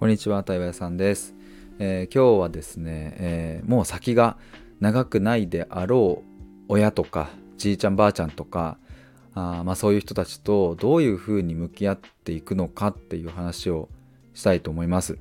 こんにちは、対話屋さんです、えー、今日はですね、えー、もう先が長くないであろう親とかじいちゃんばあちゃんとかあまあそういう人たちとどういうふうに向き合っていくのかっていう話をしたいと思います。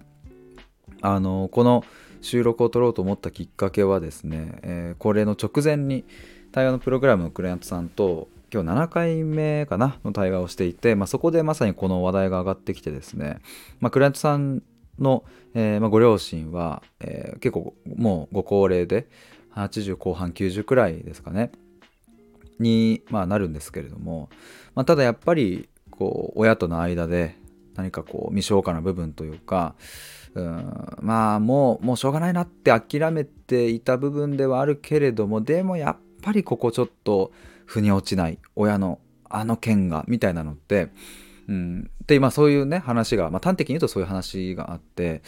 あのこの収録を撮ろうと思ったきっかけはですね、えー、これの直前に対話のプログラムのクライアントさんと今日7回目かなの対話をしていて、まあ、そこでまさにこの話題が上がってきてですね、まあ、クライアントさんの、えーまあ、ご両親は、えー、結構もうご高齢で80後半90くらいですかねに、ま、なるんですけれども、ま、ただやっぱりこう親との間で何かこう未消化な部分というかうんまあもうもうしょうがないなって諦めていた部分ではあるけれどもでもやっぱりここちょっと腑に落ちない親のあの件がみたいなのってうん、でまあそういうね話が、まあ、端的に言うとそういう話があって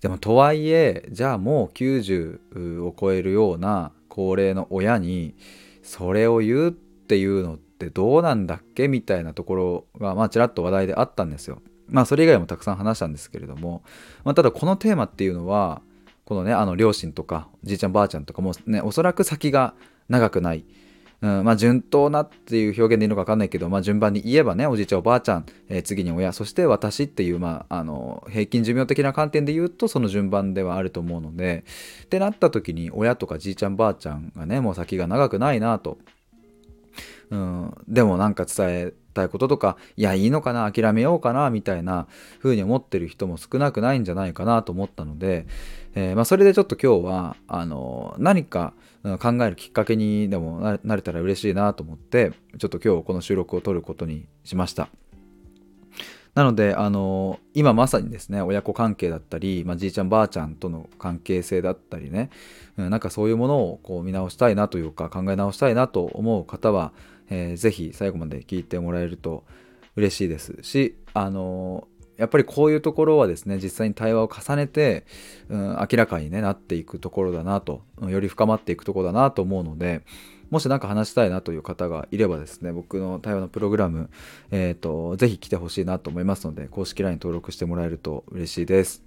でもとはいえじゃあもう90を超えるような高齢の親にそれを言うっていうのってどうなんだっけ？みたいなところがまあちらっと話題であったんですよ。まあそれ以外もたくさん話したんですけれども、まあ、ただこのテーマっていうのはこのねあの両親とかじいちゃんばあちゃんとかもねおそらく先が長くないうん、まあ順当なっていう表現でいいのか分かんないけど、まあ、順番に言えばねおじいちゃんおばあちゃん、えー、次に親そして私っていう、まあ、あの平均寿命的な観点で言うとその順番ではあると思うのでってなった時に親とかじいちゃんばあちゃんがねもう先が長くないなと、うん、でもなんか伝えたいこととかいやいいのかな諦めようかなみたいな風に思ってる人も少なくないんじゃないかなと思ったので、えー、まあ、それでちょっと今日はあの何か考えるきっかけにでもなれたら嬉しいなと思ってちょっと今日この収録を撮ることにしました。なので、あの今まさにですね、親子関係だったり、まあ、じいちゃんばあちゃんとの関係性だったりね、うん、なんかそういうものをこう見直したいなというか考え直したいなと思う方は、えー、ぜひ最後まで聞いてもらえると嬉しいですし、あのやっぱりこういうところはですね実際に対話を重ねて、うん、明らかに、ね、なっていくところだなと、うん、より深まっていくところだなと思うのでもし何か話したいなという方がいればですね僕の対話のプログラム、えーと、ぜひ来てほしいなと思いますので公式 LINE 登録してもらえると嬉しいです、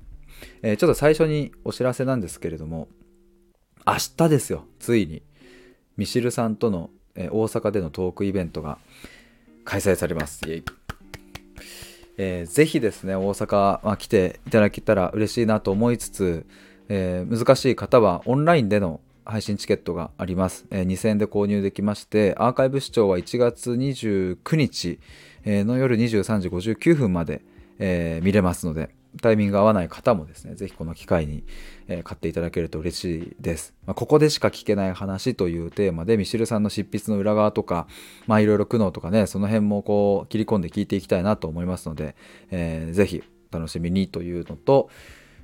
えー、ちょっと最初にお知らせなんですけれども明日ですよついに。ミシルさんとの、えー、大阪でのトークイベントが開催されます。イエイ。えー、ぜひですね大阪、まあ、来ていただけたら嬉しいなと思いつつ、えー、難しい方はオンラインでの配信チケットがあります、えー、2000円で購入できましてアーカイブ視聴は1月29日の夜23時59分まで、見れますのでタイミング合わない方もですね、ぜひこの機会に、え、買っていただけると嬉しいです。まあ、ここでしか聞けない話というテーマで、ミシルさんの執筆の裏側とか、まあいろいろ苦悩とかね、その辺もこう切り込んで聞いていきたいなと思いますので、えー、ぜひ楽しみにというのと、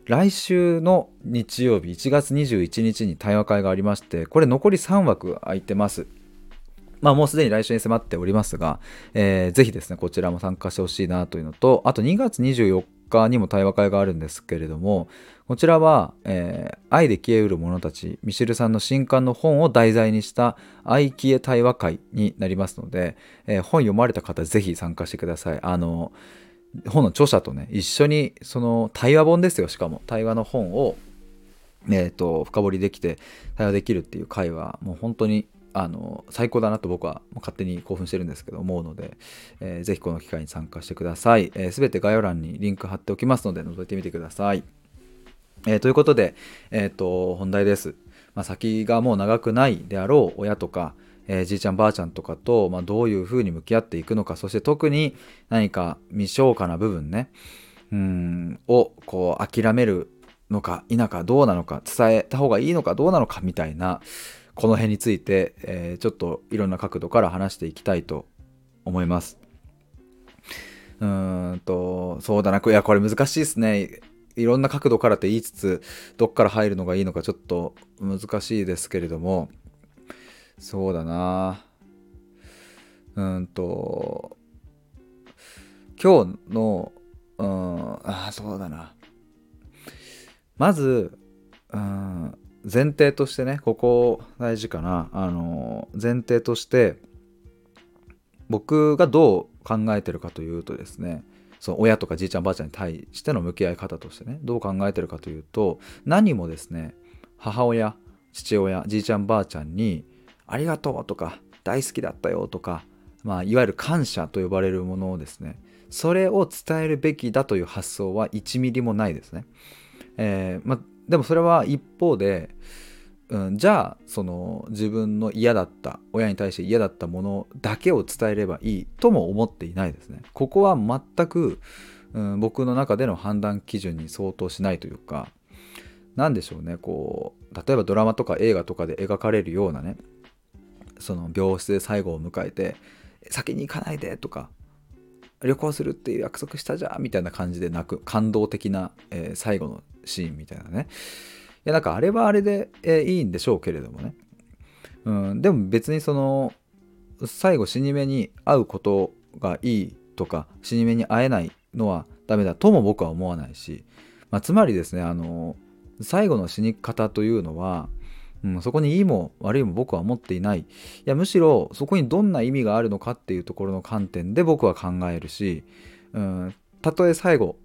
来週の日曜日1月21日に対話会がありまして、これ残り3枠空いてます。まあもうすでに来週に迫っておりますが、えー、ぜひですね、こちらも参加してほしいなというのと、あと2月24日にも対話会があるんですけれども、こちらは、えー、愛で消えうる者たち、ミシェルさんの新刊の本を題材にした愛消え対話会になりますので、えー、本読まれた方ぜひ参加してください。あの、本の著者とね、一緒にその対話本ですよ、しかも。対話の本を、えっ、ー、と、深掘りできて対話できるっていう会は、もう本当にあの最高だなと僕は勝手に興奮してるんですけど思うので、えー、ぜひこの機会に参加してください。す、えー、べ、て概要欄にリンク貼っておきますので覗いてみてください。えー、ということで、えーと、本題です。まあ、先がもう長くないであろう親とか、えー、じいちゃんばあちゃんとかと、まあ、どういうふうに向き合っていくのかそして特に何か未消化な部分ねうんをこう諦めるのか否かどうなのか伝えた方がいいのかどうなのかみたいなこの辺について、えー、ちょっといろんな角度から話していきたいと思います。うーんと、そうだな、いや、これ難しいですね。いろんな角度からって言いつつ、どっから入るのがいいのかちょっと難しいですけれども、そうだな。うんと、今日の、うん、ああ、そうだな。まず、うん、前提としてねここ大事かなあの前提として僕がどう考えてるかというとですねその親とかじいちゃんばあちゃんに対しての向き合い方としてねどう考えてるかというと何もですね母親父親じいちゃんばあちゃんに「ありがとう」とか「大好きだったよ」とか、まあ、いわゆる感謝と呼ばれるものをですねそれを伝えるべきだという発想は1ミリもないですね。えー、ま、でもそれは一方でうん、じゃあその自分の嫌だった親に対して嫌だったものだけを伝えればいいとも思っていないですね。ここは全く、うん、僕の中での判断基準に相当しないというか何でしょうねこう例えばドラマとか映画とかで描かれるようなねその病室で最後を迎えて「先に行かないで」とか旅行するっていう約束したじゃんみたいな感じで泣く感動的な、えー、最後のシーンみたいなね。いやなんかあれはあれで、えー、いいんでしょうけれどもね、うん、でも別にその最後死に目に会うことがいいとか死に目に会えないのはダメだとも僕は思わないし、まあ、つまりですねあの最後の死に方というのは、うん、そこにいいも悪いも僕は思っていない。いやむしろそこにどんな意味があるのかっていうところの観点で僕は考えるし、うん、たとえ最後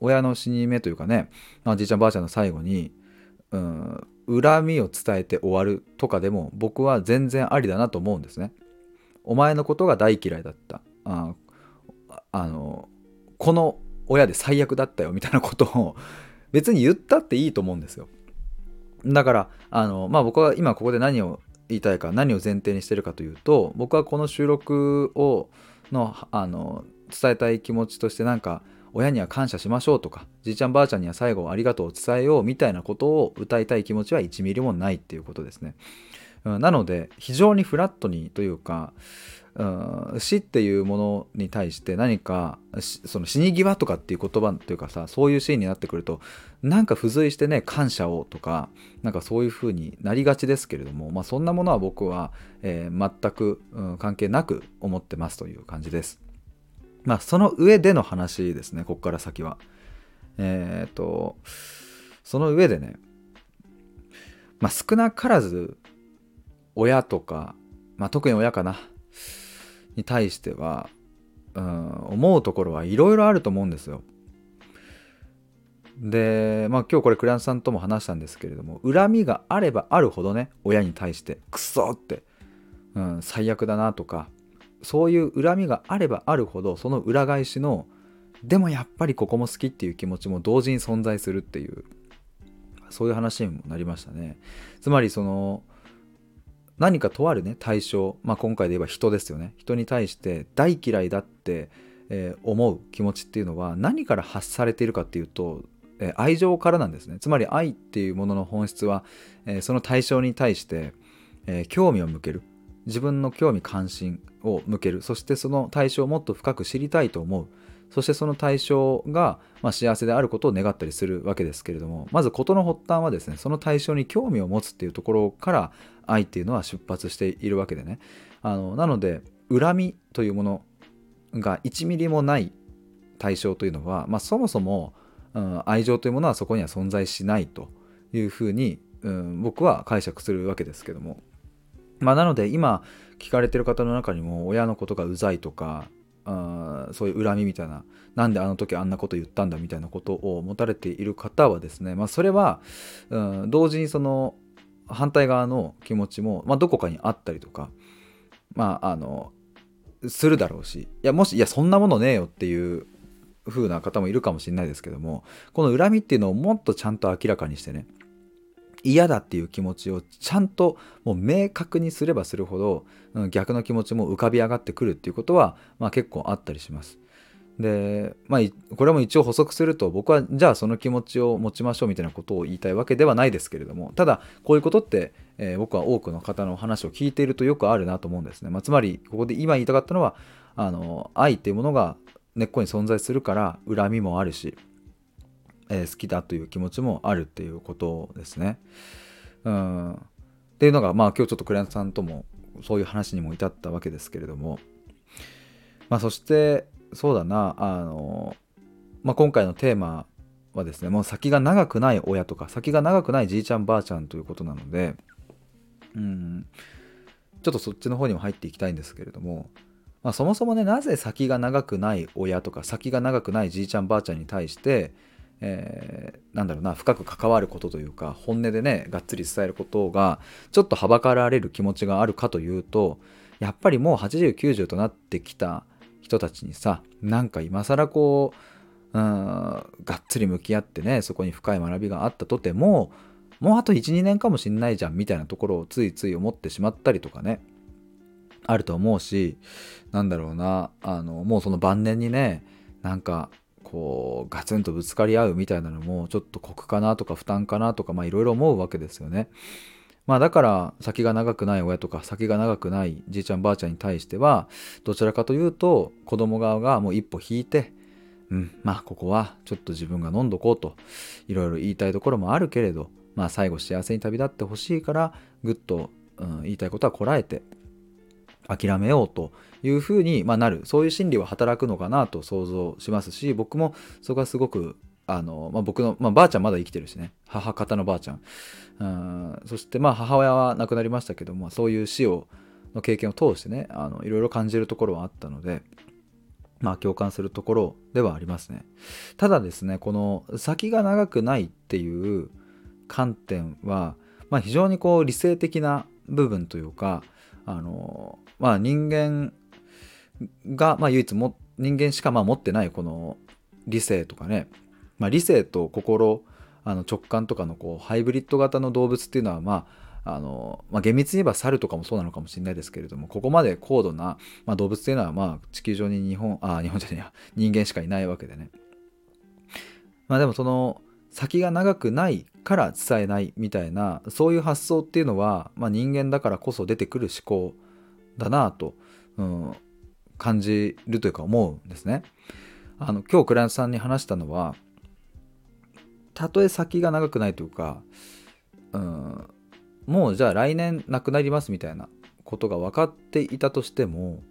親の死に目というかね、まあ、じいちゃんばあちゃんの最後にうん、恨みを伝えて終わるとかでも僕は全然ありだなと思うんですね。お前のことが大嫌いだった。ああのこの親で最悪だったよみたいなことを別に言ったっていいと思うんですよ。だからあの、まあ、僕は今ここで何を言いたいか何を前提にしてるかというと僕はこの収録をのあの伝えたい気持ちとしてなんか親には感謝しましょうとかじいちゃんばあちゃんには最後ありがとうを伝えようみたいなことを歌いたい気持ちは1ミリもないっていうことですね。うん、なので非常にフラットにというか、うん、死っていうものに対して何かその死に際とかっていう言葉というかさそういうシーンになってくるとなんか付随してね感謝をとかなんかそういう風になりがちですけれども、まあ、そんなものは僕は、えー、全く、うん、関係なく思ってますという感じです。まあその上での話ですねここから先は。えっ、とその上でねまあ少なからず親とか、まあ、特に親かなに対しては、うん、思うところはいろいろあると思うんですよ。で、まあ今日これクランさんとも話したんですけれども恨みがあればあるほどね親に対してクソって、うん、最悪だなとかそういう恨みがあればあるほどその裏返しのでもやっぱりここも好きっていう気持ちも同時に存在するっていうそういう話にもなりましたね。つまりその何かとあるね対象、まあ、今回で言えば人ですよね。人に対して大嫌いだって、えー、思う気持ちっていうのは何から発されているかっていうと、えー、愛情からなんですね。つまり愛っていうものの本質は、えー、その対象に対して、え興味を向ける。自分の興味関心を向ける。そしてその対象をもっと深く知りたいと思う。そしてその対象が、まあ、幸せであることを願ったりするわけですけれどもまず事の発端はですねその対象に興味を持つっていうところから愛っていうのは出発しているわけでね。あのなので恨みというものが1ミリもない対象というのは、まあ、そもそも、うん、愛情というものはそこには存在しないというふうに、うん、僕は解釈するわけですけども。まあ、なので今聞かれてる方の中にも親のことがうざいとかあそういう恨みみたいななんであの時あんなこと言ったんだみたいなことを持たれている方はですね、まあ、それは、うん、同時にその反対側の気持ちも、まあ、どこかにあったりとかまああのするだろうしいやもしいやそんなものねえよっていう風な方もいるかもしれないですけどもこの恨みっていうのをもっとちゃんと明らかにしてね嫌だっていう気持ちをちゃんともう明確にすればするほど、うん、逆の気持ちも浮かび上がってくるっていうことは、まあ、結構あったりします。でまあこれも一応補足すると僕はじゃあその気持ちを持ちましょうみたいなことを言いたいわけではないですけれどもただこういうことって、えー、僕は多くの方の話を聞いているとよくあるなと思うんですね。まあ、つまりここで今言いたかったのはあの愛っていうものが根っこに存在するから恨みもあるしえー、好きだという気持ちもあるっていうことですね。うん、っていうのがまあ今日ちょっとクライアントさんともそういう話にも至ったわけですけれども、まあ、そしてそうだなあの、まあ、今回のテーマはですねもう先が長くない親とか先が長くないじいちゃんばあちゃんということなのでうん。ちょっとそっちの方にも入っていきたいんですけれどもまあ、そもそもねなぜ先が長くない親とか先が長くないじいちゃんばあちゃんに対してえー、なんだろうな深く関わることというか本音でねがっつり伝えることがちょっとはばかられる気持ちがあるかというとやっぱりもう8090となってきた人たちにさなんか今更こううんがっつり向き合ってねそこに深い学びがあったとてももうあと12年かもしんないじゃんみたいなところをついつい思ってしまったりとかねあると思うしなんだろうなあのもうその晩年にねなんかこうガツンとぶつかり合うみたいなのもちょっと酷かなとか負担かなとかまあいろいろ思うわけですよね。まあだから先が長くない親とか先が長くないじいちゃんばあちゃんに対してはどちらかというと子供側がもう一歩引いてうんまあここはちょっと自分が飲んどこうといろいろ言いたいところもあるけれどまあ最後幸せに旅立ってほしいからぐっと、うん、言いたいことはこらえて諦めようというふうに、ま、なる。そういう心理は働くのかなと想像しますし僕もそこはすごくあの、まあ、僕の、まあ、ばあちゃんまだ生きてるしね。母方のばあちゃん。うん。そしてまあ母親は亡くなりましたけどもそういう死をの経験を通してねあのいろいろ感じるところはあったのでまあ共感するところではありますね。ただですねこの先が長くないっていう観点は、まあ、非常にこう理性的な部分というかあのまあ人間が、まあ、唯一も人間しかまあ持ってないこの理性とかね、まあ、理性と心あの直感とかのこうハイブリッド型の動物っていうのはまああのまあ、厳密に言えば猿とかもそうなのかもしれないですけれどもここまで高度な、まあ、動物っていうのはまあ地球上に日本あ日本じゃねえや。人間しかいないわけでね。まあでもその先が長くないから伝えないみたいなそういう発想っていうのは、まあ、人間だからこそ出てくる思考だなと、うん、感じるというか思うんですね。あの今日クライアントさんに話したのはたとえ先が長くないというか、うん、もうじゃあ来年亡くなりますみたいなことが分かっていたとしても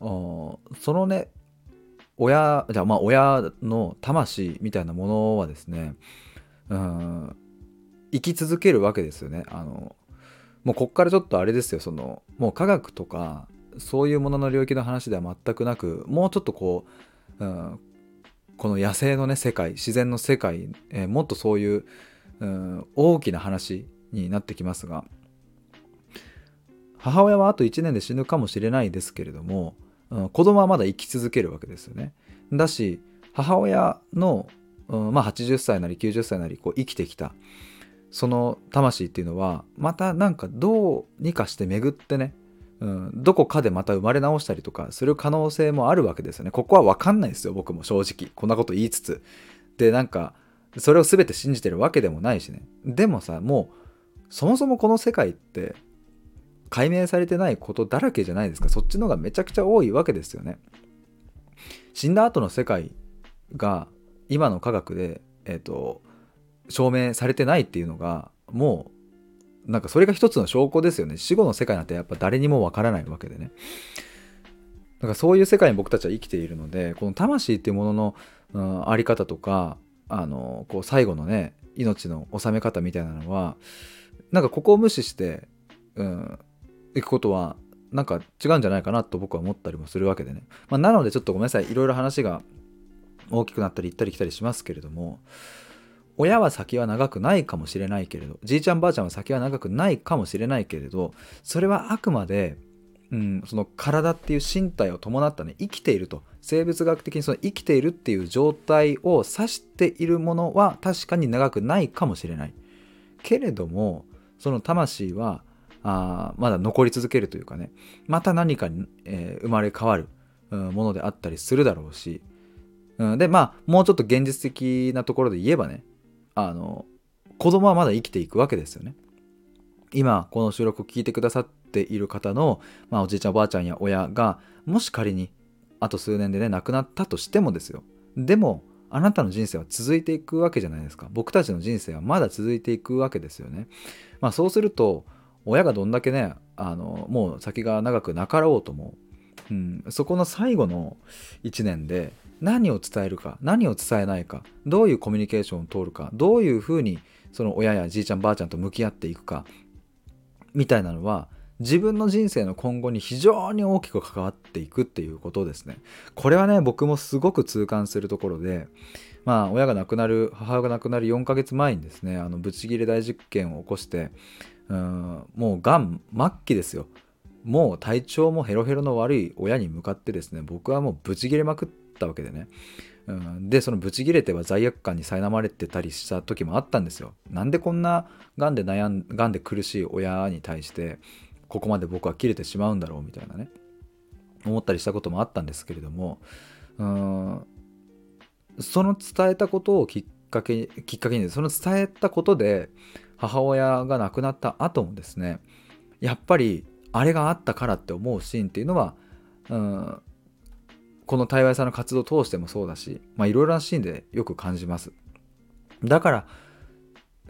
そのね親じゃまあ親の魂みたいなものはですねうん生き続けるわけですよね。あのもうこっからちょっとあれですよ。そのもう科学とかそういうものの領域の話では全くなくもうちょっとこう、うん、この野生のね世界自然の世界、えー、もっとそういう、うん、大きな話になってきますが母親はあと1年で死ぬかもしれないですけれども、うん、子供はまだ生き続けるわけですよね。だし母親の、うん、まあ80歳なり90歳なりこう生きてきたその魂っていうのはまたなんかどうにかして巡ってねうん、どこかでまた生まれ直したりとかする可能性もあるわけですよね。ここは分かんないですよ、僕も正直。こんなこと言いつつ。で、なんか、それを全て信じてるわけでもないしね。でもさ、もう、そもそもこの世界って、解明されてないことだらけじゃないですか。そっちの方がめちゃくちゃ多いわけですよね。死んだ後の世界が、今の科学で、え、ー、と、証明されてないっていうのが、もうなんかそれが一つの証拠ですよね死後の世界なんてやっぱ誰にもわからないわけでねだかそういう世界に僕たちは生きているのでこの魂っていうものの、うん、あり方とかあのこう最後のね命の収め方みたいなのはなんかここを無視して、うん、いくことはなんか違うんじゃないかなと僕は思ったりもするわけでね、まあ、なのでちょっとごめんなさい。いろいろ話が大きくなったり行ったり来たりしますけれども親は先は長くないかもしれないけれどじいちゃんばあちゃんは先は長くないかもしれないけれどそれはあくまで、うん、その体っていう身体を伴ったね生きていると。生物学的にその生きているっていう状態を指しているものは確かに長くないかもしれない。けれどもその魂はあまだ残り続けるというかね。また何かに、えー、生まれ変わる、ものであったりするだろうし、うん、でまあもうちょっと現実的なところで言えばねあの子供はまだ生きていくわけですよね。今この収録を聞いてくださっている方の、まあ、おじいちゃんおばあちゃんや親がもし仮にあと数年でね亡くなったとしてもですよ。でもあなたの人生は続いていくわけじゃないですか。僕たちの人生はまだ続いていくわけですよね。まあそうすると親がどんだけねあのもう先が長くなかろうとも、うん、そこの最後の1年で何を伝えるか何を伝えないかどういうコミュニケーションを通るかどういうふうにその親やじいちゃんばあちゃんと向き合っていくかみたいなのは自分の人生の今後に非常に大きく関わっていくっていうことですね。これはね僕もすごく痛感するところでまあ親が亡くなる母親が亡くなる4ヶ月前にですねあのブチギレ大実験を起こしてうんもうがん末期ですよ。もう体調もヘロヘロの悪い親に向かってですね僕はもうブチギレまくったわけでね。うん、でそのブチギレては罪悪感に苛まれてたりした時もあったんですよ。なんでこんながんで悩んがんで苦しい親に対してここまで僕は切れてしまうんだろうみたいなね思ったりしたこともあったんですけれどもうんその伝えたことをきっかけきっかけにその伝えたことで母親が亡くなった後もですねやっぱりあれがあったからって思うシーンっていうのはうんこの対話さんの活動を通してもそうだしいろいろなシーンでよく感じますだから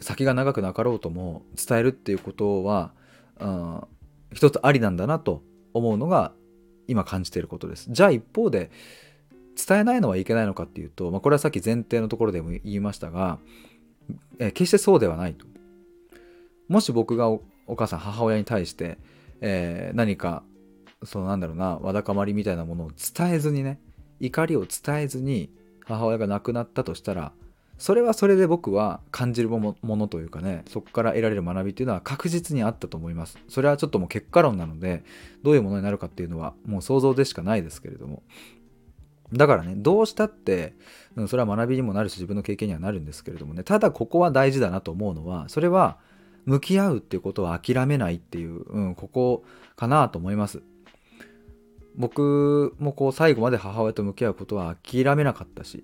先が長くなかろうとも伝えるっていうことは、うん、一つありなんだなと思うのが今感じていることです。じゃあ一方で伝えないのはいけないのかっていうと、まあ、これはさっき前提のところでも言いましたが、え決してそうではないと。もし僕がお母さん母親に対して、えー、何かそのなんだろうなわだかまりみたいなものを伝えずにね怒りを伝えずに母親が亡くなったとしたらそれはそれで僕は感じるものというかねそこから得られる学びっていうのは確実にあったと思います。それはちょっともう結果論なのでどういうものになるかっていうのはもう想像でしかないですけれども。だからねどうしたってうんそれは学びにもなるし自分の経験にはなるんですけれどもねただここは大事だなと思うのはそれは向き合うっていうことは諦めないっていう、うん、ここかなと思います。僕もこう最後まで母親と向き合うことは諦めなかったし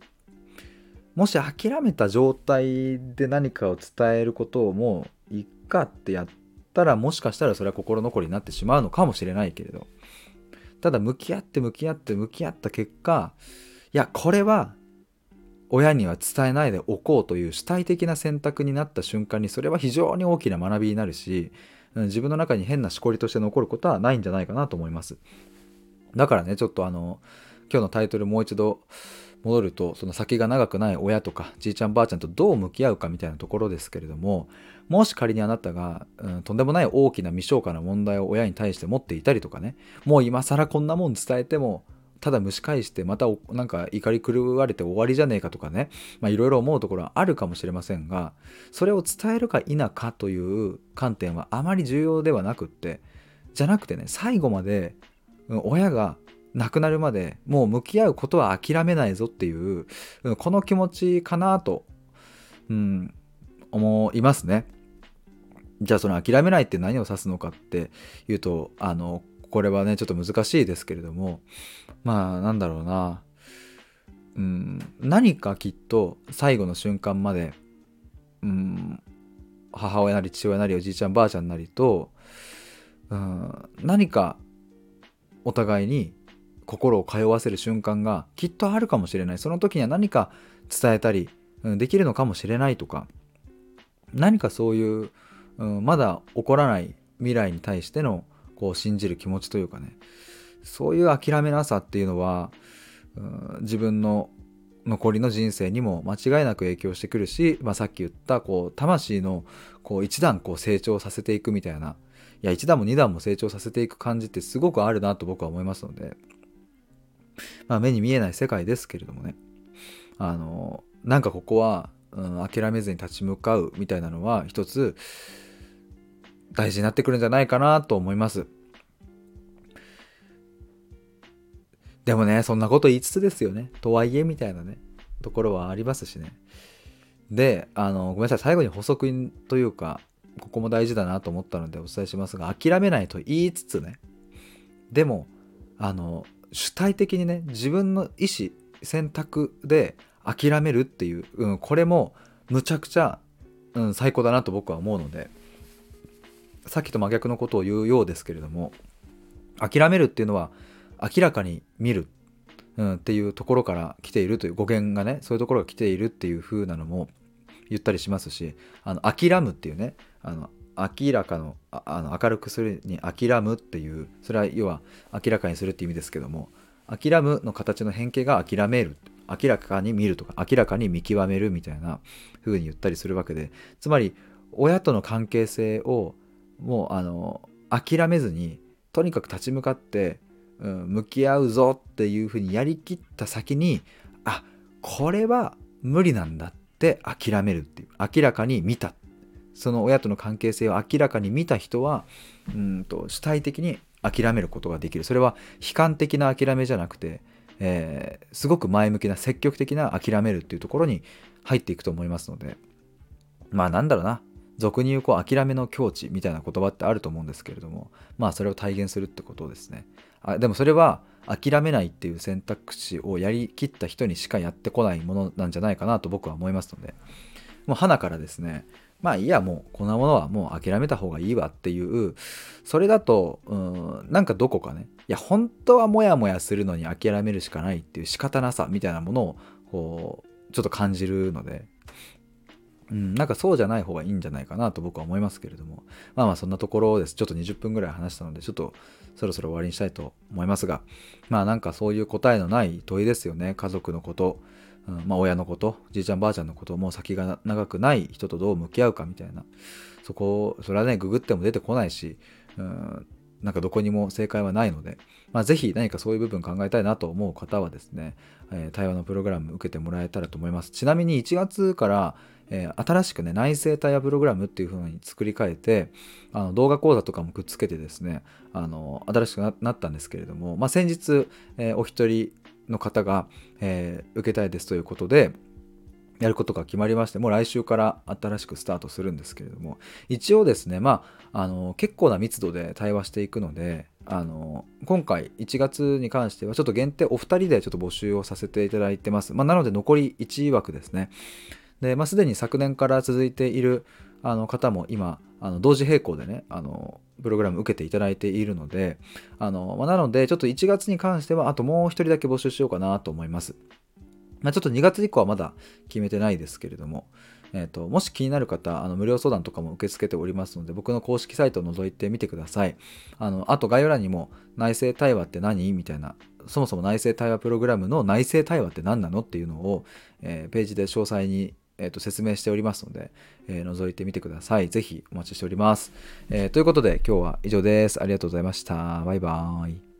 もし諦めた状態で何かを伝えることをもういっかってやったらもしかしたらそれは心残りになってしまうのかもしれないけれど。ただ向き合って向き合って向き合った結果いやこれは親には伝えないでおこうという主体的な選択になった瞬間にそれは非常に大きな学びになるし自分の中に変なしこりとして残ることはないんじゃないかなと思います。だからねちょっとあの今日のタイトルもう一度戻るとその先が長くない親とかじいちゃんばあちゃんとどう向き合うかみたいなところですけれどももし仮にあなたが、うん、とんでもない大きな未消化な問題を親に対して持っていたりとかねもう今更こんなもん伝えてもただ蒸し返してまたなんか怒り狂われて終わりじゃねえかとかねいろいろ思うところはあるかもしれませんがそれを伝えるか否かという観点はあまり重要ではなくってじゃなくてね最後まで親が亡くなるまでもう向き合うことは諦めないぞっていうこの気持ちかなと、うん、思いますね。じゃあその諦めないって何を指すのかっていうとあのこれはねちょっと難しいですけれどもまあなんだろうな、うん、何かきっと最後の瞬間まで、うん、母親なり父親なりおじいちゃんばあちゃんなりと、うん、何かお互いに心を通わせる瞬間がきっとあるかもしれない。その時には何か伝えたり、うん、できるのかもしれないとか何かそういう、うん、まだ起こらない未来に対してのこう信じる気持ちというかねそういう諦めなさっていうのは、う、自分の残りの人生にも間違いなく影響してくるし、まあ、さっき言ったこう魂のこう一段こう成長させていくみたいないや一段も二段も成長させていく感じってすごくあるなと僕は思いますのでまあ、目に見えない世界ですけれどもねあのなんかここは、うん、諦めずに立ち向かうみたいなのは一つ大事になってくるんじゃないかなと思います。でもねそんなこと言いつつですよね。とはいえみたいなね。ところはありますしね。であのごめんなさい。最後に補足というかここも大事だなと思ったのでお伝えしますが諦めないと言いつつね。でもあの主体的にね自分の意思選択で諦めるっていう、うん、これもむちゃくちゃ、うん、最高だなと僕は思うので。さっきと真逆のことを言うようですけれども諦めるっていうのは明らかに見る、うん、っていうところから来ているという語源がねそういうところが来ているっていう風なのも言ったりしますしあの諦むっていうねあの明らかのあの明るくするに諦むっていうそれは要は明らかにするって意味ですけども諦むの形の変形が諦める明らかに見るとか明らかに見極めるみたいな風に言ったりするわけでつまり親との関係性をもうあの諦めずにとにかく立ち向かって、うん、向き合うぞっていうふうにやりきった先にあこれは無理なんだって諦めるっていう明らかに見た。その親との関係性を明らかに見た人はうんと主体的に諦めることができる。それは悲観的な諦めじゃなくて、えー、すごく前向きな積極的な諦めるっていうところに入っていくと思いますので。まあなんだろうな。俗に言うこう諦めの境地みたいな言葉ってあると思うんですけれどもまあそれを体現するってことですね。あでもそれは諦めないっていう選択肢をやりきった人にしかやってこないものなんじゃないかなと僕は思いますのでもう花からですねまあいいやもうこんなものはもう諦めた方がいいわっていうそれだとうんなんかどこかねいや本当はモヤモヤするのに諦めるしかないっていう仕方なさみたいなものをこうちょっと感じるのでうん、なんかそうじゃない方がいいんじゃないかなと僕は思いますけれども。まあまあそんなところです。ちょっと20分ぐらい話したのでちょっとそろそろ終わりにしたいと思いますが。まあなんかそういう答えのない問いですよね。家族のこと、うん、まあ親のこと。じいちゃんばあちゃんのこと。もう先が長くない人とどう向き合うかみたいな。そこそれはねググっても出てこないし、うん、なんかどこにも正解はないので、まあ、ぜひ何かそういう部分考えたいなと思う方はですね、えー、対話のプログラム受けてもらえたらと思います。ちなみに1月から、えー、新しくね、内製対話プログラムっていう風に作り変えて、あの動画講座とかもくっつけてですね、あの新しくなったんですけれども、まあ、先日、えー、お一人の方が、え受けたいですということで、やることが決まりましてもう来週から新しくスタートするんですけれども一応ですねまああの結構な密度で対話していくのであの今回1月に関してはちょっと限定お二人でちょっと募集をさせていただいてます、まあ、なので残り1枠ですね。で、まあ、すでに昨年から続いているあの方も今あの同時並行でねあのプログラム受けていただいているのであの、まあ、なのでちょっと1月に関してはあともう1人だけ募集しようかなと思います。まあ、ちょっと2月以降はまだ決めてないですけれども、えーと、もし気になる方あの無料相談とかも受け付けておりますので僕の公式サイトを覗いてみてください。あのあと概要欄にも内政対話って何？みたいなそもそも内政対話プログラムの内政対話って何なの？っていうのを、えー、ページで詳細に、えーと、説明しておりますので、えー、覗いてみてください。ぜひお待ちしております、えー、ということで今日は以上です。ありがとうございました。バイバーイ。